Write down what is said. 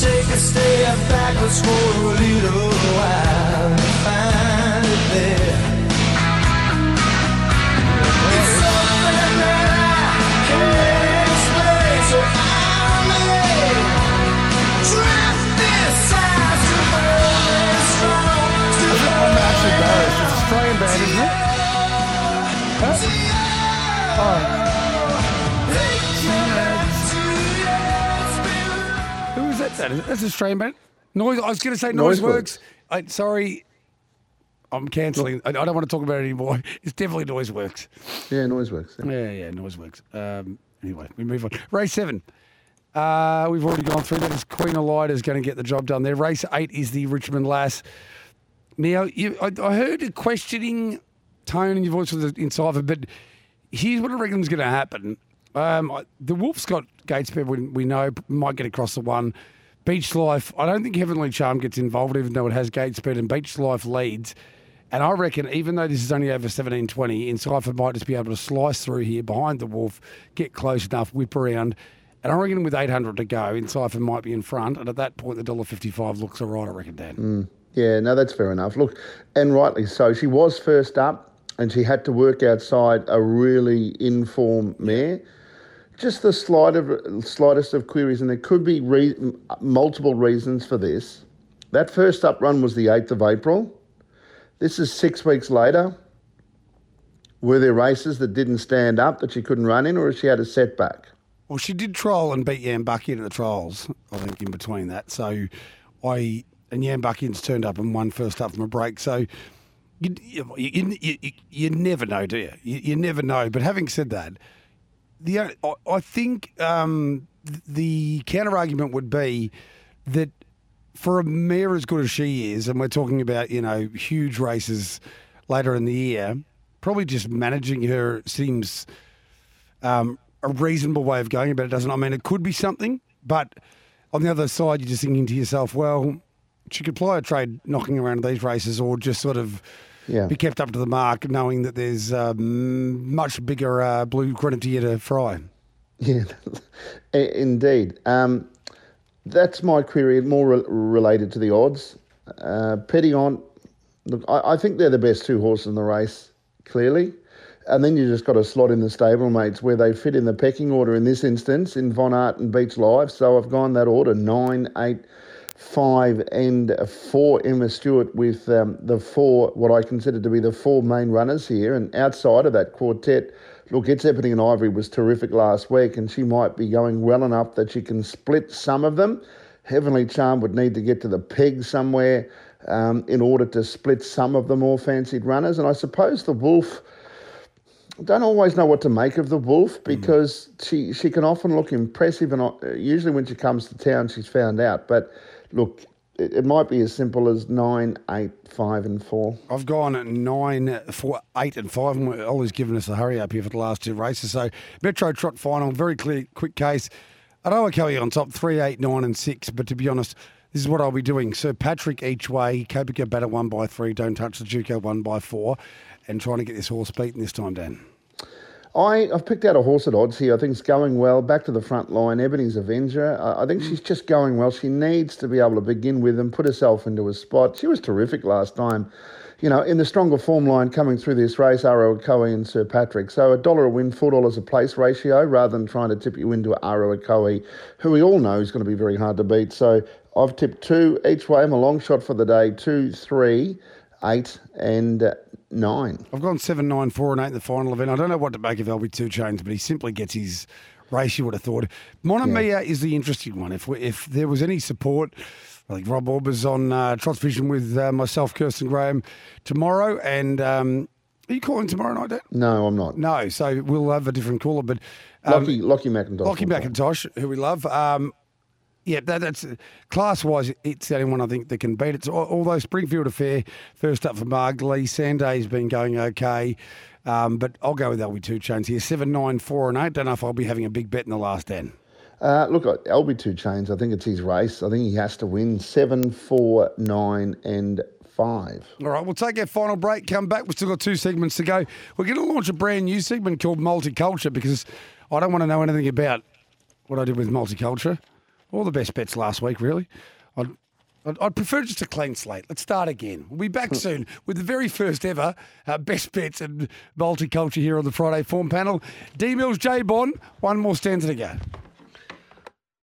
take a step back, let's a little while and find it there. That? Is, that's Australian band. Noise. I was going to say Noise, Noiseworks. Works. I, sorry, I'm cancelling. I, I don't want to talk about it anymore. It's definitely Noiseworks. Yeah, noise works. yeah. Yeah, yeah, Noiseworks. Um, anyway, we move on. Race seven. Uh, we've already gone through that. Is Queen Elida is going to get the job done there. Race eight is the Richmond Lass. Now, you, I, I heard a questioning tone in your voice with the Encipher, but here's what I reckon is going to happen. Um, I- the Wolf's got Gatespeed, we, we know, might get across the one. Beach Life, I don't think Heavenly Charm gets involved, even though it has Gatespeed, and Beach Life leads. And I reckon, even though this is only over 17.20, Encipher might just be able to slice through here behind the Wolf, get close enough, whip around. And I reckon with 800 to go, Encipher might be in front. And at that point, the $1.55 looks all right, I reckon, Dan. Mm. Yeah, no, that's fair enough. Look, and rightly so. She was first up, and she had to work outside a really informed mare. Just the slight of, slightest of queries, and there could be re- multiple reasons for this. That first up run was the 8th of April. This is six weeks later. Were there races that didn't stand up that she couldn't run in, or has she had a setback? Well, she did trial and beat Yam Bucky at the trials, I think, in between that. So I, and Yam Bucky's turned up and won first up from a break. So you, you, you, you, you never know, do you? you? You never know. But having said that, the I, I think um, the counter argument would be that for a mare as good as she is, and we're talking about you know huge races later in the year, probably just managing her seems um, a reasonable way of going about it, doesn't? I mean, it could be something, but on the other side, you're just thinking to yourself, well, she could ply a trade knocking around these races or just sort of Yeah. be kept up to the mark, knowing that there's um, much bigger uh, blue grenadier to fry. Yeah, indeed. Um, that's my query, more re- related to the odds. Uh, Petillon, look, I, I think they're the best two horses in the race, clearly. And then you just got to slot in the stablemates where they fit in the pecking order in this instance, in Von Art and Beach Life. So I've gone that order nine, eight, five, and four Emma Stewart with um, the four, what I consider to be the four main runners here. And outside of that quartet, look, It's Epping and Ivory was terrific last week, and she might be going well enough that she can split some of them. Heavenly Charm would need to get to the peg somewhere um, in order to split some of the more fancied runners. And I suppose the Wolf don't always know what to make of the wolf because she she can often look impressive and uh, usually when she comes to town she's found out. But look, it, it might be as simple as nine, eight, five, and four. I've gone at nine, four, eight, and five. And Ollie's given us a hurry up here for the last two races. So Metro Trot final, very clear, quick case. I don't Aroa Kelly on top, three, eight, nine, and six. But to be honest, this is what I'll be doing. Sir Patrick each way, Copica Batter one by three, Don't Touch the Juco one by four, and trying to get this horse beaten this time, Dan. I, I've picked out a horse at odds here. I think it's going well. Back to the front line. Ebony's Avenger. I, I think she's just going well. She needs to be able to begin with and put herself into a spot. She was terrific last time. You know, in the stronger form line coming through this race, Okoe and Sir Patrick. So a dollar a win, four dollars a place ratio, rather than trying to tip you into Aro Okoe, who we all know is going to be very hard to beat. So I've tipped two each way. I'm a long shot for the day. Two, three, eight, and uh, nine. I've gone seven, nine, four, and eight in the final event. I don't know what to make of LB Two Chains, but he simply gets his race. You would have thought. Monomia is the interesting one. If we, if there was any support, I think Rob Auber's on uh, Trots Vision with uh, myself, Kirsten Graham, tomorrow. And um, are you calling tomorrow night, Dan? No, I'm not. No, so we'll have a different caller. But Lockie, Lockie McIntosh. Lockie. McIntosh, who we love. Um, yeah, that, that's class wise, it's the only one I think that can beat it. So, although Springfield affair, first up for Margley, Sanday's been going okay. Um, but I'll go with LB two chains here. Seven, nine, four, and eight. Don't know if I'll be having a big bet in the last end. Uh, look, uh, LB two chains. I think it's his race. I think he has to win seven, four, nine, and five. All right, we'll take our final break, come back. We've still got two segments to go. We're going to launch a brand new segment called Multiculture because I don't want to know anything about what I did with multiculture. All the best bets last week, really. I'd, I'd, I'd prefer just a clean slate. Let's start again. We'll be back soon with the very first ever uh, best bets and multiculture here on the Friday form panel. D Mills, J Bond, one more stanza to go.